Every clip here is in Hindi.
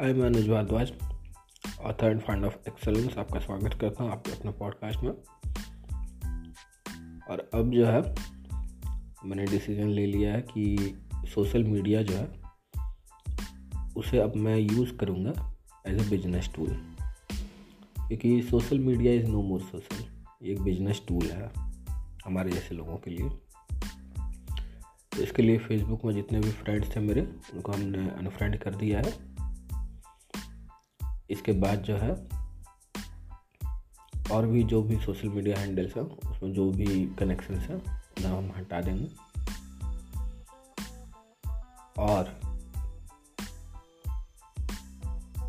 हाय मैं Anuj Bhardwaj author and find of excellence आपका स्वागत करता हूँ आपके अपने पॉडकास्ट में। और अब जो है, मैंने डिसीज़न ले लिया है कि सोशल मीडिया जो है, उसे अब मैं यूज़ करूँगा एज ए बिज़नेस टूल क्योंकि social media is no more social एक बिज़नेस टूल है हमारे जैसे लोगों के लिए। तो इसके लिए फेसबुक में जितने भी फ्रेंड्स थे मेरे, उनको हमने अनफ्रेंड कर दिया है। इसके बाद जो है, और भी जो भी सोशल मीडिया हैंडल्स हैं, उसमें जो भी कनेक्शन हैं, उन्हें हम हटा देंगे। और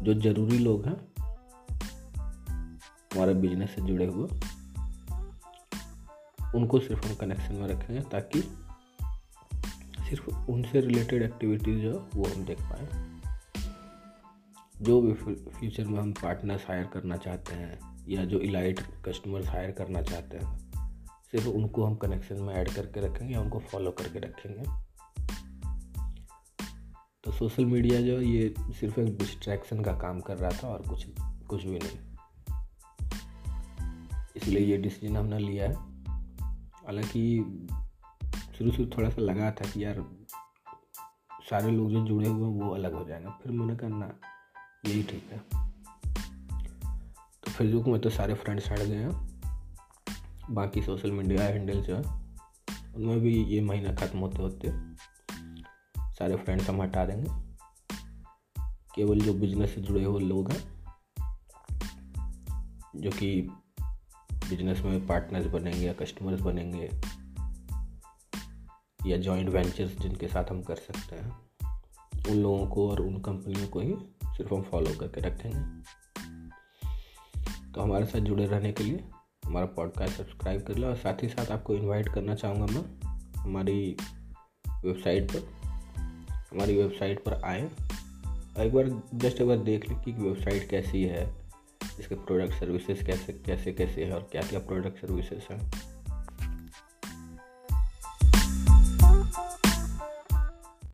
जो ज़रूरी लोग हैं, हमारे बिज़नेस से जुड़े हुए, उनको सिर्फ़ हम कनेक्शन में रखेंगे, ताकि सिर्फ़ उनसे रिलेटेड एक्टिविटीज़ जो वो हम देख पाएँ। जो भी फ्यूचर में हम पार्टनर्स हायर करना चाहते हैं, या जो इलाइट कस्टमर्स हायर करना चाहते हैं, सिर्फ़ उनको हम कनेक्शन में ऐड करके रखेंगे या उनको फॉलो करके रखेंगे। तो सोशल मीडिया जो ये सिर्फ़ एक डिस्ट्रैक्शन का काम कर रहा था और कुछ कुछ भी नहीं। इसलिए ये डिसीज़न हमने लिया है। हालाँकि शुरू शुरू थोड़ा सा लगा था कि यार, सारे लोग जो जुड़े हुए हैं, वो अलग हो जाएँगे। फिर मैंने करना यही ठीक है। तो फेसबुक में तो सारे फ्रेंड्स हट गए हैं। बाकी सोशल मीडिया हैंडल जो है, उनमें भी ये महीना ख़त्म होते होते सारे फ्रेंड्स हम हटा देंगे। केवल जो बिज़नेस से जुड़े हुए लोग हैं, जो कि बिज़नेस में पार्टनर्स बनेंगे या कस्टमर्स बनेंगे या जॉइंट वेंचर्स जिनके साथ हम कर सकते हैं, उन लोगों को और उन कंपनियों को ही सिर्फ़ हम फॉलो करके रखेंगे तो हमारे साथ जुड़े रहने के लिए हमारा पॉडकास्ट सब्सक्राइब कर लो और साथ ही साथ आपको इनवाइट करना चाहूँगा मैं हमारी वेबसाइट पर। हमारी वेबसाइट पर आए एक बार जस्ट एक बार देख लें कि वेबसाइट कैसी है, इसके प्रोडक्ट सर्विसेज़ कैसे कैसे कैसे हैं और क्या क्या प्रोडक्ट सर्विसेज़ हैं।